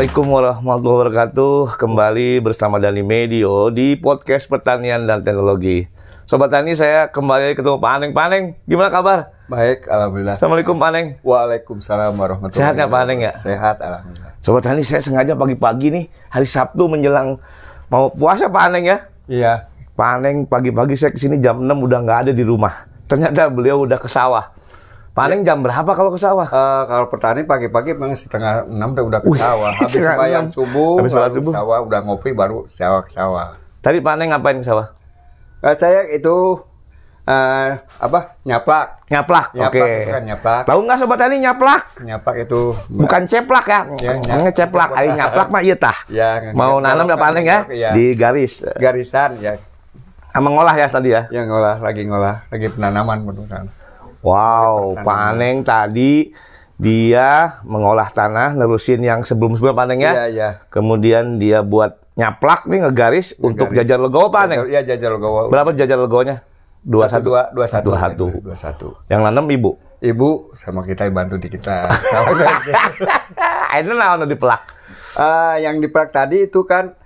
Assalamualaikum warahmatullahi wabarakatuh. Kembali bersama Dani Medio di podcast pertanian dan teknologi. Sobat Tani, saya kembali ketemu Pak Aneng. Pak Aneng, gimana kabar? Baik, alhamdulillah. Assalamualaikum Pak Aneng. Waalaikumsalam warahmatullahi Sehat nggak, Pak Aneng, ya? Sehat, alhamdulillah. Sobat Tani, saya sengaja pagi-pagi nih, hari Sabtu menjelang mau puasa Pak Aneng ya. Iya. Pak Aneng pagi-pagi saya ke sini jam 6 udah nggak ada di rumah. Ternyata beliau udah ke sawah. Pak Aneng jam berapa kalau ke sawah? Eh, kalau petani pagi-pagi memang setengah enam udah, ke sawah. Habis sembahyang subuh, Habis sholat subuh. sawah udah ngopi baru sawah ke sawah. Tadi Pak Aneng ngapain ke sawah? Eh, saya itu eh apa? Nyaplak. Nyaplak. Oke. Itu kan nyaplak. Tahu nggak Sobat Tani nyaplak? Nyaplak itu Bukan ceplak ya. Ya, Ngomongnya ceplak. Ari nyaplak mah iya tah. Ya, Mau nanam ya Pak Aneng ya? Iya. Di garis. garisan ya. Sama ngolah ya tadi ya? Yang ngolah lagi ngolah lagi penanaman beneran. Wow. Pak Aneng tadi dia mengolah tanah, nerusin yang sebelum-sebelum Pak Aneng ya. Iya, iya. Kemudian dia buat nyaplak nih ngegaris untuk jajar legowo Pak Aneng. Iya, jajar legowo. Berapa jajar legowonya? Dua satu dua dua satu Dua satu. dua satu. Yang nanam ibu. Ibu sama kita bantu di kita. Ini naon di pelak. Eh, yang di Prak tadi itu kan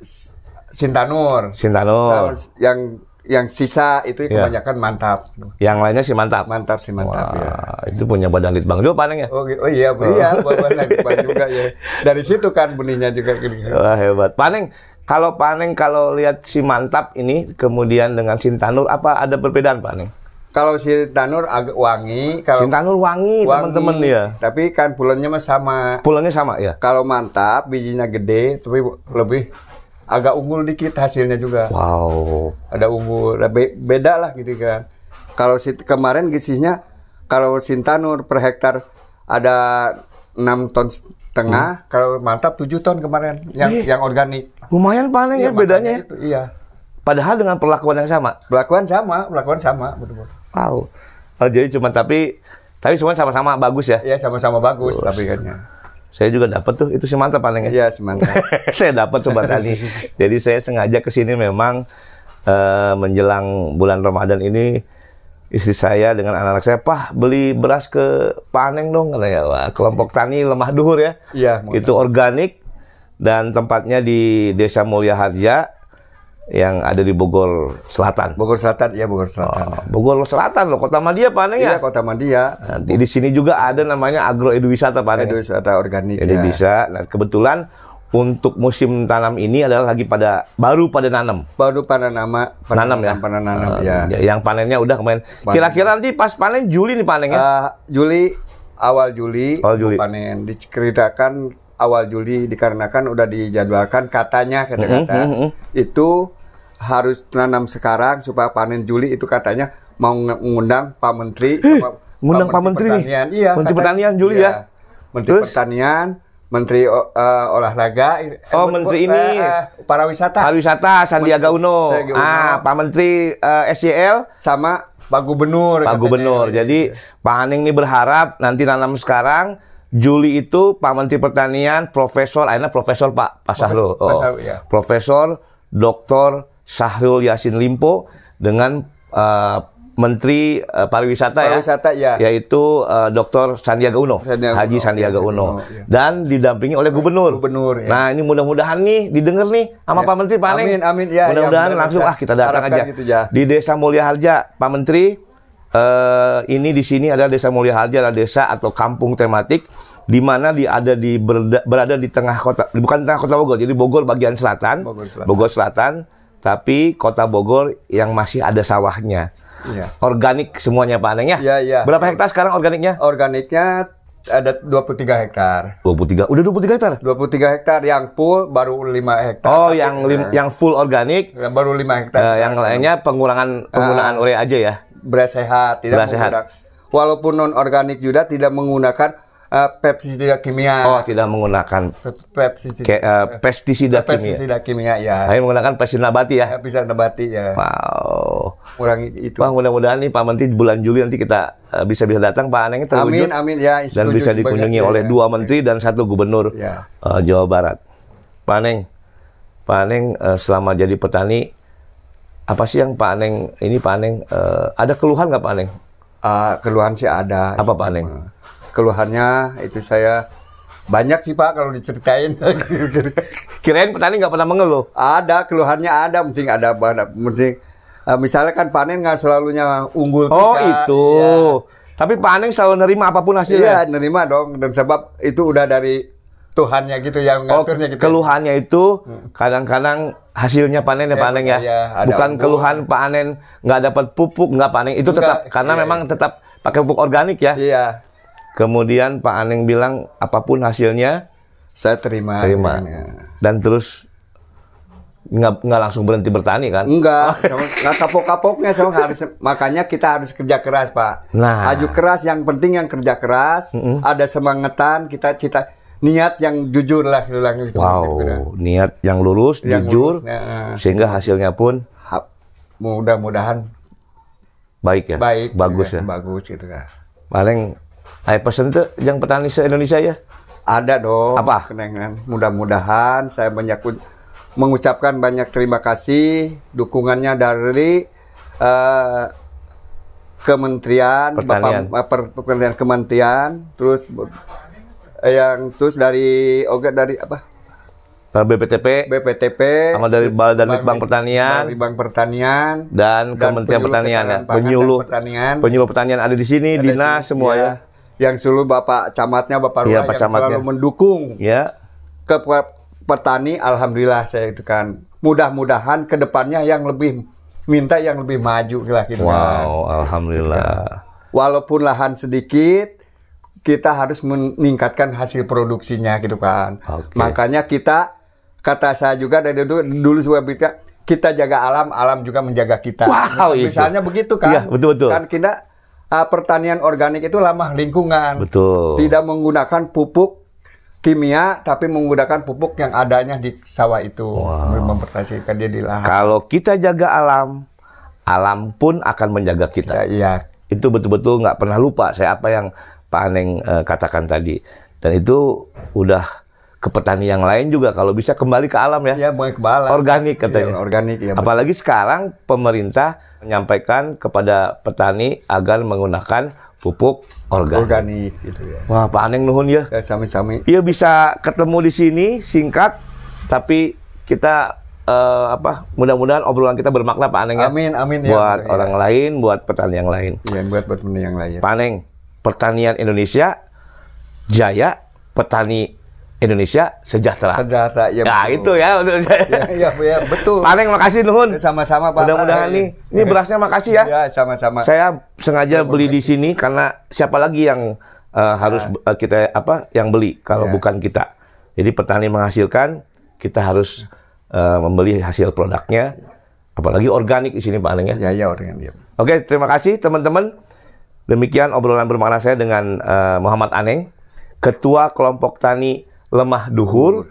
S- Sintanur. Sintanur. Sama Yang yang sisa itu Iya. kebanyakan mantap. Yang lainnya si mantap. Mantap sih mantap ya. Wah, itu punya badan litbang juga Pak Aneng ya. Oh, oh iya, iya, buat buat juga ya. Dari situ kan bunyinya juga gini. Wah hebat. Pak Aneng, kalau Pak Aneng kalau lihat si mantap ini kemudian dengan Sintanur apa ada perbedaan Pak Aneng? Kalau Sintanur agak wangi, kalau Sintanur wangi, wangi, teman-teman ya. Tapi kan bulannya mah sama. Pulangnya sama ya. Kalau mantap, bijinya gede, tapi lebih agak unggul dikit hasilnya juga. Wow. ada unggul ada be- beda lah gitu kan kalau si kemarin gizinya kalau Sintanur per hektar ada 6 ton setengah kalau mantap 7 ton kemarin yang Ih. yang organik Lumayan Pak Aneng ya Iya, bedanya. ya. itu, iya Padahal dengan perlakuan yang sama. perlakuan sama perlakuan sama betul Wow. Oh, jadi cuma tapi tapi semua sama-sama bagus ya. ya sama-sama bagus tapi kan ya Saya juga dapat tuh itu si mantap Pak Aneng ya. iya semantap saya dapat coba tadi. Jadi saya sengaja ke sini memang eh, menjelang bulan Ramadan ini istri saya dengan anak-anak saya, "Pah, beli beras ke Paneng dong." Katanya, "Wah, kelompok tani lemah duhur ya." iya Itu organik dan tempatnya di Desa Mulia Harja yang ada di Bogor Selatan. Bogor Selatan iya Bogor Selatan Oh, Bogor Selatan loh, Kota Madia Paneng iya ya. Kota Madia Nanti di sini juga ada namanya Agro Eduwisata Paneng. itu wisata organik Jadi ya. bisa. Nah, kebetulan untuk musim tanam ini adalah lagi pada baru pada nanam. baru pada nama Nanam ya. pada nanam Eh, ya Yang panennya udah kemarin. Kira-kira nanti pas panen Juli nih panennya. Eh, Juli awal Juli, Awal Juli. panen diceritakan awal Juli dikarenakan udah dijadwalkan katanya kata-kata Mhm, mhm. itu harus tanam sekarang supaya panen Juli itu katanya mau nge- ngundang Pak Menteri sama ngundang Pak Menteri nih? Pertanian. Iya, Menteri katanya- Pertanian Juli iya. ya? Menteri Terus? Pertanian, Menteri o- eh, olahraga, eh, Oh, bu- Menteri ini. eh, eh, pariwisata Pariwisata Sandiaga Uno. Sandiaga Uno. Ah, Pak Menteri eh, SYL, sama Pak Gubernur. Pak katanya. Gubernur. Jadi Pak Aning nih berharap nanti nanam sekarang Juli itu Pak Menteri Pertanian, Profesor, akhirnya Profesor Pak Pak Sahrul. Pak Sahrul, ya. Profesor Dr. Sahrul Yasin Limpo dengan eh, Menteri eh, Pariwisata, ya. Pariwisata, ya. Yaitu eh, Dr. Sandiaga Uno, Sandiaga Haji Uno, Sandiaga ya, Uno. Uno, ya. Dan didampingi oleh Gubernur. Gubernur, ya. Nah, ini mudah-mudahan nih didengar nih sama Ya. Pak Menteri Pak. Amin, amin, ya, Mudah-mudahan ya, langsung ah kita datang harapkan aja. gitu, ya. Di Desa Mulia Harja, Pak Menteri eh ini di sini adalah Desa Mulia Harja adalah desa atau kampung tematik di mana di ada di berada, berada di tengah kota bukan tengah kota Bogor jadi Bogor bagian selatan Bogor Selatan. Bogor Selatan tapi kota Bogor yang masih ada sawahnya Iya. organik semuanya Pak Aneng ya Iya, iya. berapa hektar sekarang organiknya Organiknya ada 23 hektar. 23 udah 23 hektar 23 hektar yang full baru 5 hektar. oh yang lim- yang full organik Yang baru 5 hektar. eh, yang lainnya pengurangan penggunaan Ah. urea aja ya beras sehat, tidak Beras sehat. Walaupun non organik juga tidak menggunakan eh, pestisida kimia. oh tidak menggunakan Pe- pestisida, eh, pestisida kimia pestisida kimia ya. Hanya menggunakan pestisida nabati ya Ya, bisa nabati ya. wow Kurangi itu. Wah mudah-mudahan nih Pak Menteri bulan Juli nanti kita eh, bisa bisa datang Pak Aneng terwujud Amin amin ya. dan bisa dikunjungi oleh ya. dua menteri dan satu gubernur Ya. eh, Jawa Barat. Pak Aneng, Pak Aneng eh, selama jadi petani apa sih yang Pak Aneng ini Pak Aneng eh, ada keluhan nggak Pak Aneng? Ah, keluhan sih ada. Apa Pak Aneng? Keluhannya itu saya Banyak sih Pak kalau diceritain. Kirain petani nggak pernah mengeluh. ada keluhannya ada, mungkin ada banget, mungkin eh, misalnya kan panen nggak selalunya unggul Oh kita. itu. Tapi Pak Aneng selalu nerima apa pun Iya, hasilnya. Iya, nerima dong dan sebab itu udah dari Tuhannya gitu yang Oh, ngaturnya gitu. keluhannya itu kadang-kadang hasilnya panen ya Ya, Pak Aneng ya. iya, ada Bukan unggul. keluhan Pak Anen nggak dapat pupuk, nggak Pak Aneng. Itu Enggak, tetap karena iya, memang tetap pakai pupuk organik ya. Iya, Kemudian Pak Aneng bilang apa pun hasilnya saya terima. terima. Iya. Dan terus nggak nggak langsung berhenti bertani kan? Enggak, sama- nggak kapok-kapoknya sama harus makanya kita harus kerja keras pak. Nah. Aju keras yang penting yang kerja keras, ada semangetan kita cita niat yang jujur lah gitu. Wow, niat yang lurus, Yang jujur, lurus, nah. sehingga hasilnya pun Ha- Mudah-mudahan baik ya, baik, bagus gitu ya. bagus gitu kan. Paling, ayo pesen tuh yang petani se Indonesia ya. Ada dong. Apa? kenangan. Mudah-mudahan saya banyak mengucapkan banyak terima kasih dukungannya dari eh, Kementerian Pertanian. Bapak per, Kementerian Kementerian terus eh, yang terus dari oke dari apa BPTP BPTP Sama dari Badan Bank- Litbang Pertanian. Bank Litbang Pertanian dan, Dan Kementerian Pertanian ya. dan penyuluh pertanian. penyuluh pertanian ada di sini, Ada dinas sini, semua ya. Yang seluruh Bapak camatnya Bapak Lurah Pak yang Camatnya. selalu mendukung Ya, ke pe- petani alhamdulillah saya itu kan mudah-mudahan ke depannya yang lebih minta yang lebih maju lah gitu kan. wow, alhamdulillah. walaupun lahan sedikit kita harus meningkatkan hasil produksinya gitu kan Oke. makanya kita kata saya juga dari dulu dulu juga kita kita jaga alam alam juga menjaga kita Wow, itu. misalnya begitu kan Iya, betul-betul. kan kita ah, pertanian organik itu ramah lingkungan Betul. tidak menggunakan pupuk kimia tapi menggunakan pupuk yang adanya di sawah itu mempertahankan dia di lahan. Kalau kita jaga alam, alam pun akan menjaga kita. Ya, iya. Itu betul-betul nggak pernah lupa saya apa yang Pak Aneng eh, katakan tadi. Dan itu udah ke petani yang lain juga kalau bisa kembali ke alam ya. Ya mau ke bala. Organik katanya. Iya, organik ya. Apalagi sekarang pemerintah menyampaikan kepada petani agar menggunakan pupuk organik. organik gitu ya. Wah, Pak Aneng nuhun ya. Ya sami-sami. Iya bisa ketemu di sini singkat, tapi kita eh, apa? Mudah-mudahan obrolan kita bermakna Pak Aneng ya. Amin amin ya. Buat Ya. orang lain, buat petani yang lain. Iya, buat buat petani yang lain. Pak Aneng, pertanian Indonesia jaya, petani Indonesia sejahtera. Sejahtera ya. Nah, betul. itu ya. Ya, ya, ya, betul. Pak Aneng makasih nuhun. Sama-sama Pak. Mudah-mudahan nih, ini berasnya makasih ya. Ya, sama-sama. Saya sengaja beli di sini karena siapa lagi yang uh, harus uh, kita apa yang beli kalau Ya. bukan kita. Jadi petani menghasilkan, kita harus uh, membeli hasil produknya. Apalagi organik di sini Pak Aneng ya. Ya, ya orang dia. Oke, terima kasih teman-teman. Demikian obrolan bermakna saya dengan uh, Muhammad Aneng, Ketua Kelompok Tani Lemah Duhur,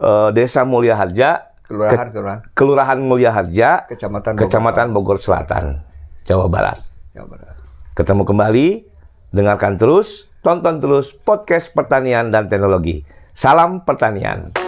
uh, Desa Mulia Harja, Kelurahan, kelurahan. Kelurahan Mulia Harja, Kecamatan Bogor Kecamatan Bogor Selatan, Jawa Barat. Ya, benar. Ketemu kembali, dengarkan terus, tonton terus podcast pertanian dan teknologi. Salam pertanian.